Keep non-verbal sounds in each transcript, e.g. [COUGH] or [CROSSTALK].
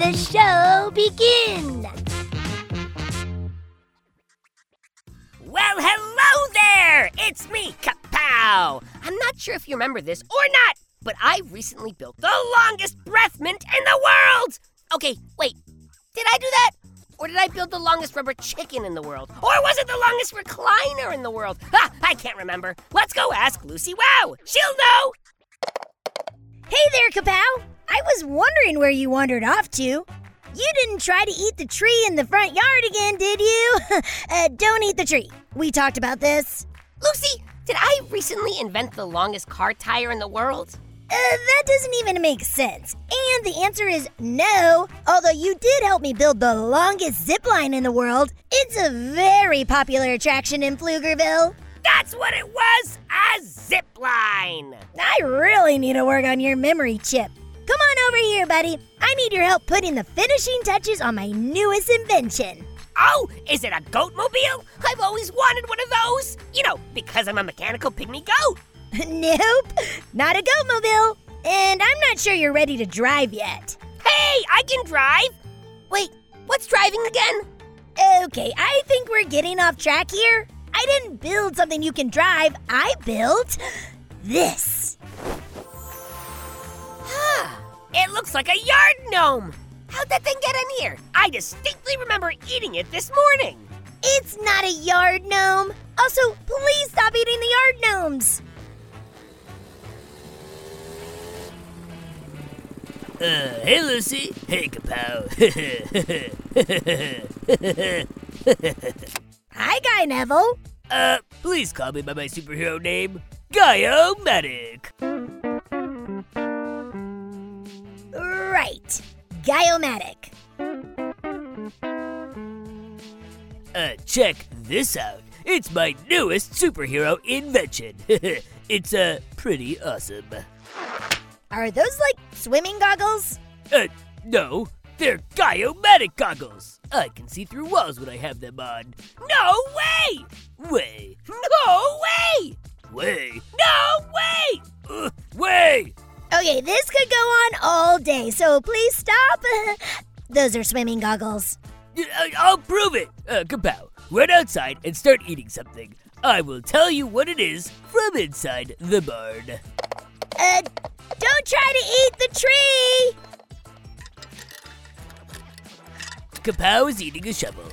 The show begin. Well, hello there! It's me, Kapow! I'm not sure if you remember this or not, but I recently built the longest breath mint in the world! Okay, wait, did I do that? Or did I build the longest rubber chicken in the world? Or was it the longest recliner in the world? Ah, I can't remember. Let's go ask Lucy Wow. She'll know! Hey there, Kapow! I was wondering where you wandered off to. You didn't try to eat the tree in the front yard again, did you? [LAUGHS] uh, don't eat the tree. We talked about this. Lucy, did I recently invent the longest car tire in the world? Uh, that doesn't even make sense. And the answer is no. Although you did help me build the longest zip line in the world, it's a very popular attraction in Pflugerville. That's what it was! A zip line! I really need to work on your memory chip. Over here, buddy. I need your help putting the finishing touches on my newest invention. Oh, is it a goat mobile? I've always wanted one of those. You know, because I'm a mechanical pygmy goat. [LAUGHS] nope, not a goat mobile. And I'm not sure you're ready to drive yet. Hey, I can drive. Wait, what's driving again? Okay, I think we're getting off track here. I didn't build something you can drive, I built this. It looks like a yard gnome. How'd that thing get in here? I distinctly remember eating it this morning. It's not a yard gnome. Also, please stop eating the yard gnomes. Uh, hey Lucy. Hey Kapow. [LAUGHS] Hi, Guy Neville. uh, please call me by my superhero name, Guyomatic. Guyomatic. Uh, check this out. It's my newest superhero invention. [LAUGHS] it's, uh, pretty awesome. Are those like swimming goggles? Uh, no, they're Guyomatic goggles. I can see through walls when I have them on. No way! Way, No way! way, No way! uh, way. Okay, this could go on all day, so please stop. [LAUGHS] Those are swimming goggles. I'll prove it. Uh, Kapow, run outside and start eating something. I will tell you what it is from inside the barn. Uh, don't try to eat the tree! Kapow is eating a shovel.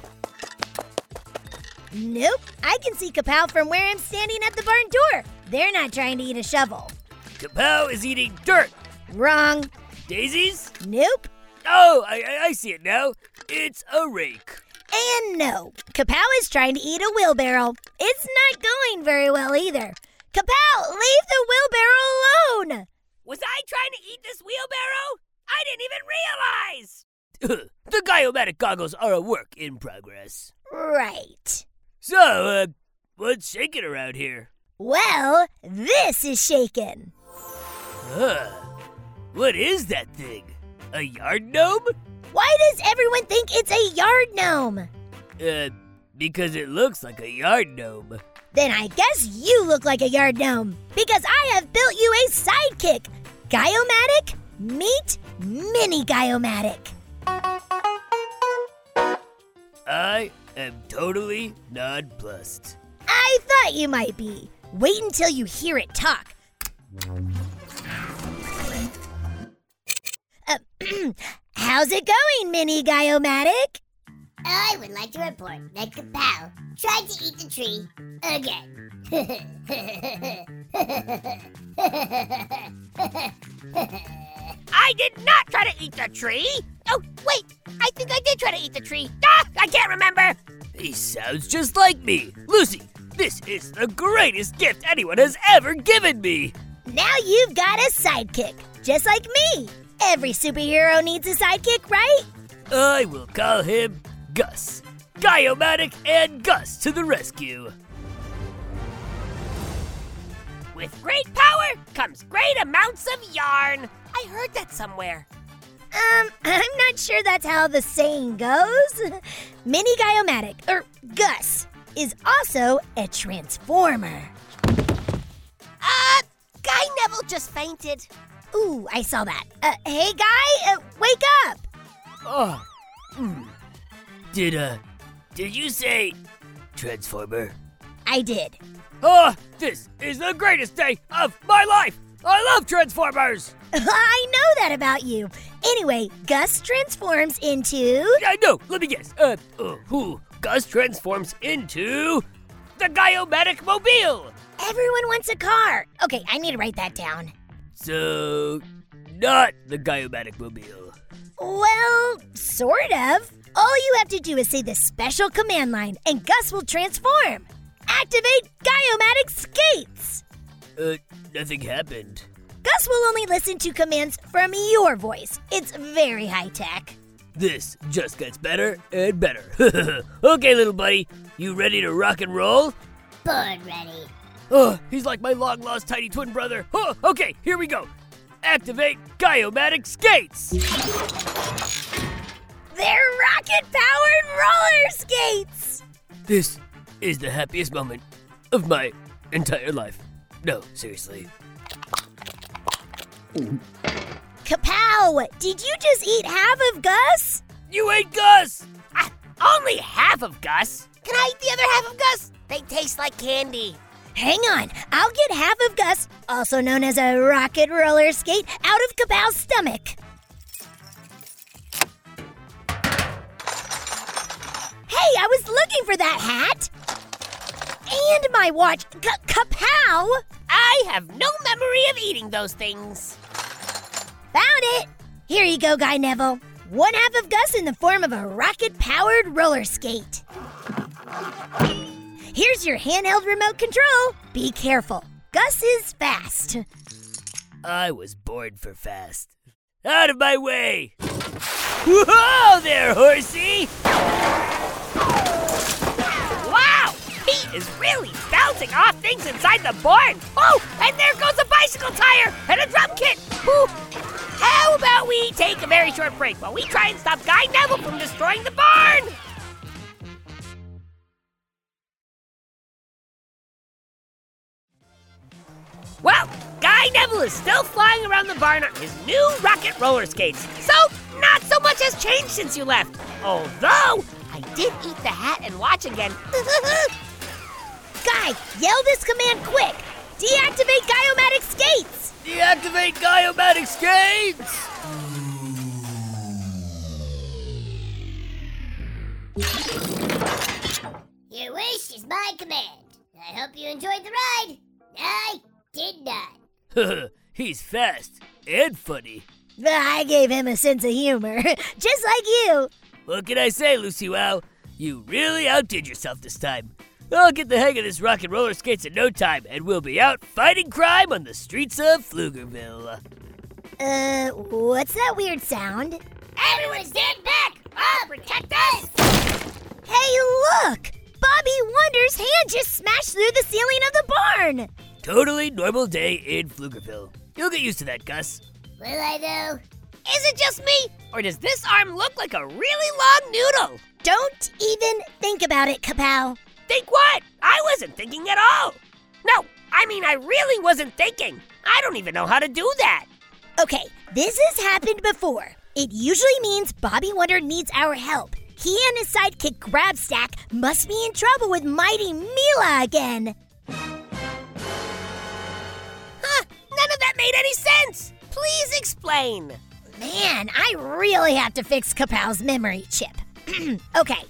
Nope, I can see Kapow from where I'm standing at the barn door. They're not trying to eat a shovel. Kapow is eating dirt. Wrong. Daisies? Nope. Oh, I, I, I see it now. It's a rake. And no, Kapow is trying to eat a wheelbarrow. It's not going very well either. Kapow, leave the wheelbarrow alone! Was I trying to eat this wheelbarrow? I didn't even realize! [LAUGHS] the Guyomatic goggles are a work in progress. Right. So, uh, what's shaking around here? Well, this is shaken. Huh. What is that thing? A yard gnome? Why does everyone think it's a yard gnome? Uh, because it looks like a yard gnome. Then I guess you look like a yard gnome because I have built you a sidekick. Guyomatic, meet Mini Guyomatic. I am totally nonplussed. I thought you might be. Wait until you hear it talk. Uh, [CLEARS THROAT] how's it going, Mini Guyomatic? I would like to report that Kapow tried to eat the tree again. [LAUGHS] I did not try to eat the tree! Oh, wait, I think I did try to eat the tree. Ah, I can't remember! He sounds just like me. Lucy, this is the greatest gift anyone has ever given me. Now you've got a sidekick, just like me. Every superhero needs a sidekick, right? I will call him Gus. Guyomatic and Gus to the rescue. With great power comes great amounts of yarn. I heard that somewhere. Um, [LAUGHS] I'm not sure that's how the saying goes. [LAUGHS] Mini Guyomatic, or Gus, is also a transformer. Uh, Guy Neville just fainted. Ooh, I saw that. Uh, hey, guy, uh, wake up! Oh. Hmm. Did uh did you say Transformer? I did. Oh, this is the greatest day of my life! I love Transformers! [LAUGHS] I know that about you. Anyway, Gus transforms into. I know, let me guess. Uh, uh who? Gus transforms into the Guyomatic Mobile! Everyone wants a car. Okay, I need to write that down. So, not the Guyomatic Mobile. Well, sort of. All you have to do is say the special command line, and Gus will transform. Activate Guyomatic Skates! Uh, nothing happened. Gus will only listen to commands from your voice. It's very high tech. This just gets better and better. [LAUGHS] okay, little buddy, you ready to rock and roll? Born ready. Oh, he's like my long lost tiny twin brother. Oh, okay, here we go. Activate Guyomatic Skates! They're rocket powered roller skates! This is the happiest moment of my entire life. No, seriously. Kapow! Did you just eat half of Gus? You ate Gus! Ah, only half of Gus. Can I eat the other half of Gus? They taste like candy. Hang on, I'll get half of Gus, also known as a rocket roller skate, out of Kapow's stomach. Hey, I was looking for that hat! And my watch. K- Kapow! I have no memory of eating those things. Found it! Here you go, Guy Neville. One half of Gus in the form of a rocket powered roller skate. Here's your handheld remote control. Be careful. Gus is fast. I was born for fast. Out of my way! Whoa there, horsey! Wow! He is really bouncing off things inside the barn. Oh, and there goes a bicycle tire and a drum kit. Whew. How about we take a very short break while we try and stop Guy Neville from destroying the barn? Well, Guy Neville is still flying around the barn on his new rocket roller skates. So, not so much has changed since you left. Although, I did eat the hat and watch again. [LAUGHS] Guy, yell this command quick. Deactivate Guyomatic skates. Deactivate Guyomatic Skates! Your wish is my command. I hope you enjoyed the ride. I did not. [LAUGHS] He's fast and funny. I gave him a sense of humor, [LAUGHS] just like you. What can I say, Lucy Wow? You really outdid yourself this time. I'll get the hang of this rock and roller skates in no time, and we'll be out fighting crime on the streets of Pflugerville. Uh, what's that weird sound? Everyone stand back! I'll protect us! Hey, look! Bobby Wonder's hand just smashed through the ceiling of the barn! Totally normal day in Pflugerville. You'll get used to that, Gus. Will I though? Is it just me? Or does this arm look like a really long noodle? Don't even think about it, Kapow. Think what? I wasn't thinking at all. No, I mean, I really wasn't thinking. I don't even know how to do that. Okay, this has happened before. It usually means Bobby Wonder needs our help. He and his sidekick Grabstack must be in trouble with Mighty Mila again. Please explain. Man, I really have to fix Kapow's memory chip. [CLEARS THROAT] okay,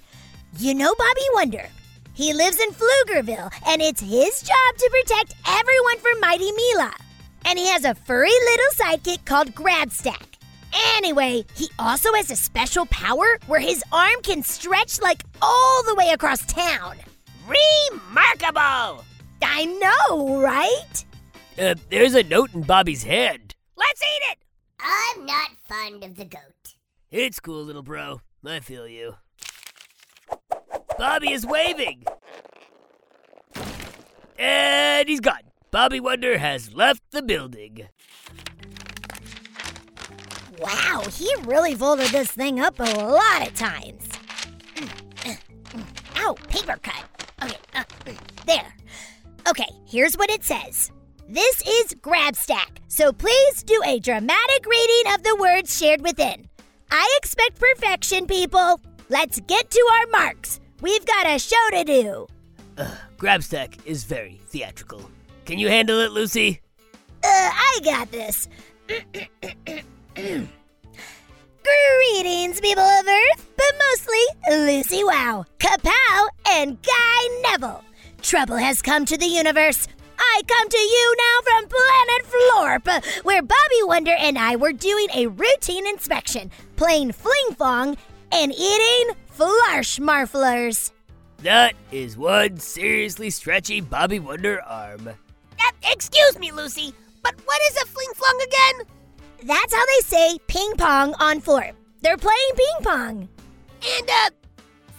you know Bobby Wonder. He lives in Pflugerville, and it's his job to protect everyone from Mighty Mila. And he has a furry little sidekick called Grabstack. Anyway, he also has a special power where his arm can stretch like all the way across town. Remarkable. I know, right? Uh, there's a note in Bobby's hand. Let's eat it! I'm not fond of the goat. It's cool, little bro. I feel you. Bobby is waving! And he's gone. Bobby Wonder has left the building. Wow, he really folded this thing up a lot of times. Ow, paper cut. Okay, uh, there. Okay, here's what it says. This is Grabstack, so please do a dramatic reading of the words shared within. I expect perfection, people. Let's get to our marks. We've got a show to do. Grabstack is very theatrical. Can you handle it, Lucy? Uh, I got this. Greetings, people of Earth, but mostly Lucy Wow, Kapow, and Guy Neville. Trouble has come to the universe. I come to you now from Planet Florp, where Bobby Wonder and I were doing a routine inspection, playing Fling fong, and eating Flarschmarflers. That is one seriously stretchy Bobby Wonder arm. Uh, excuse me, Lucy, but what is a fling flong again? That's how they say ping pong on Florp. They're playing ping pong. And, uh,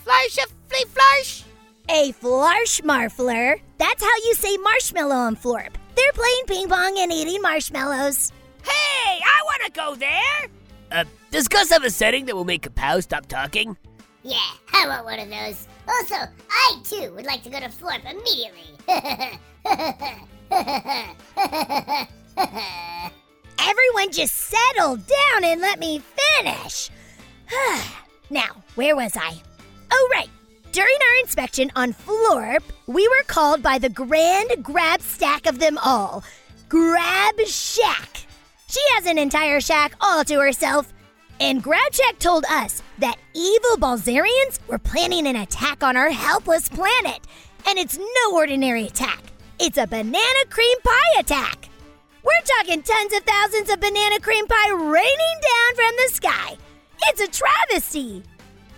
flarsh a flea flarsh? A Flarschmarfler. That's how you say marshmallow on Florp. They're playing ping pong and eating marshmallows. Hey, I want to go there! Uh, does Gus have a setting that will make Kapow stop talking? Yeah, I want one of those. Also, I too would like to go to Florp immediately. [LAUGHS] Everyone just settle down and let me finish. [SIGHS] now, where was I? Oh, right. During our inspection on Florp, we were called by the grand grab stack of them all Grab Shack. She has an entire shack all to herself. And Grab Shack told us that evil Balzarians were planning an attack on our helpless planet. And it's no ordinary attack, it's a banana cream pie attack. We're talking tons of thousands of banana cream pie raining down from the sky. It's a travesty.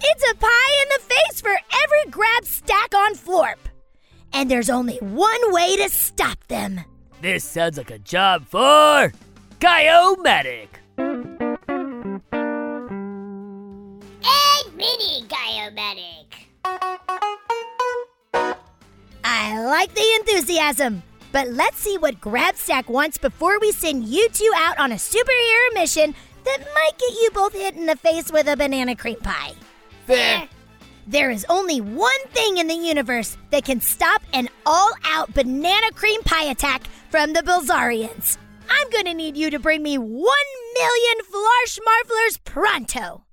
It's a pie in the face for every grab stack on Florp. And there's only one way to stop them. This sounds like a job for Guyomatic. and mini Guyomatic. I like the enthusiasm, but let's see what Grabstack wants before we send you two out on a superhero mission that might get you both hit in the face with a banana cream pie. Fair. Eh, there is only one thing in the universe that can stop an all out banana cream pie attack from the Bilzarians. I'm gonna need you to bring me one million Flarschmarflers pronto.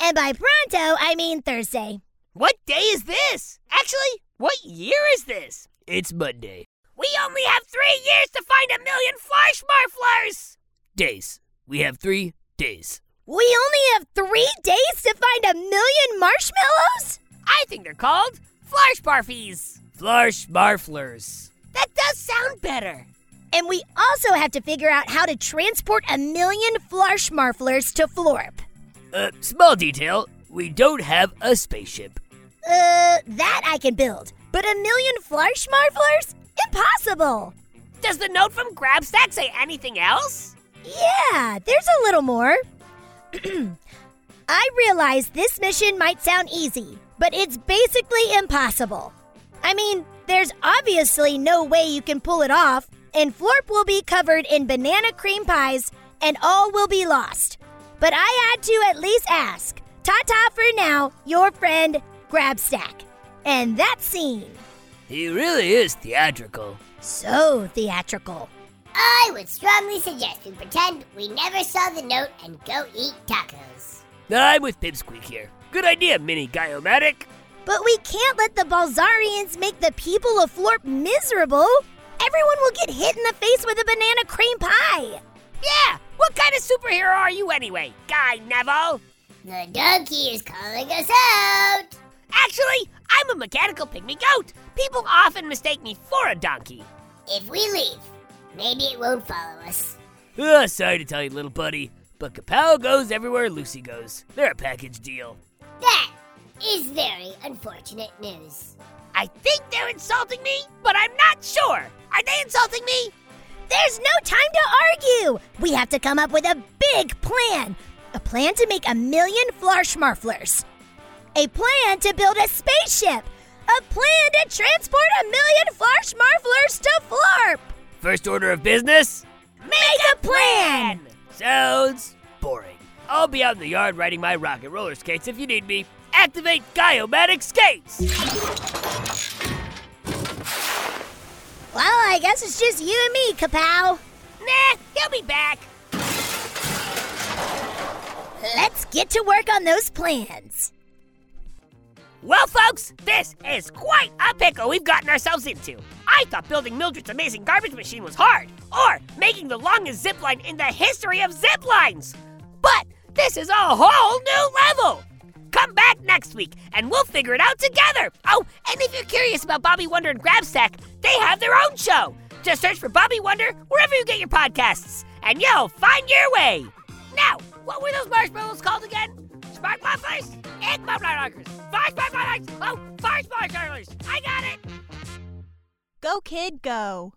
And by pronto, I mean Thursday. What day is this? Actually, what year is this? It's Monday. We only have three years to find a million Flarschmarflers! Days. We have three days. We only have three days to find a million marshmallows? I think they're called Flarschbarfies. Flarsh Marflers. That does sound better. And we also have to figure out how to transport a million Flarschmarflers to Florp. Uh, small detail. We don't have a spaceship. Uh, that I can build. But a million Flarschmarflers? Impossible! Does the note from Grabstack say anything else? Yeah, there's a little more. [CLEARS THROAT] I realize this mission might sound easy, but it's basically impossible. I mean, there's obviously no way you can pull it off, and Florp will be covered in banana cream pies, and all will be lost. But I had to at least ask. Ta ta for now, your friend Grabstack. And that scene. He really is theatrical. So theatrical. I would strongly suggest we pretend we never saw the note and go eat tacos. I'm with Pipsqueak here. Good idea, Mini Guyomatic. But we can't let the Balzarians make the people of Florp miserable. Everyone will get hit in the face with a banana cream pie. Yeah, what kind of superhero are you anyway, Guy Neville? The donkey is calling us out. Actually, I'm a mechanical pygmy goat. People often mistake me for a donkey. If we leave, maybe it won't follow us. Oh, sorry to tell you, little buddy, but Kapow goes everywhere Lucy goes. They're a package deal. That is very unfortunate news. I think they're insulting me, but I'm not sure. Are they insulting me? There's no time to argue. We have to come up with a big plan. A plan to make a million Flarschmarflers. A plan to build a spaceship. A plan to transport a million Flarschmarflers to Florp. First order of business? Make a plan. Sounds boring. I'll be out in the yard riding my rocket roller skates if you need me. Activate Guyomatic Skates! Well, I guess it's just you and me, Kapow. Nah, he'll be back. Let's get to work on those plans. Well, folks, this is quite a pickle we've gotten ourselves into. I thought building Mildred's amazing garbage machine was hard, or making the longest zip line in the history of zip lines. But this is a whole new level. Come back next week and we'll figure it out together. Oh, and if you're curious about Bobby Wonder and Grabstack, they have their own show. Just search for Bobby Wonder wherever you get your podcasts, and you'll find your way. Now, what were those marshmallows called again? Spark mufflers? Egg mufflers. Spark mufflers. Oh, spark mufflers. I got it. Go, kid, go.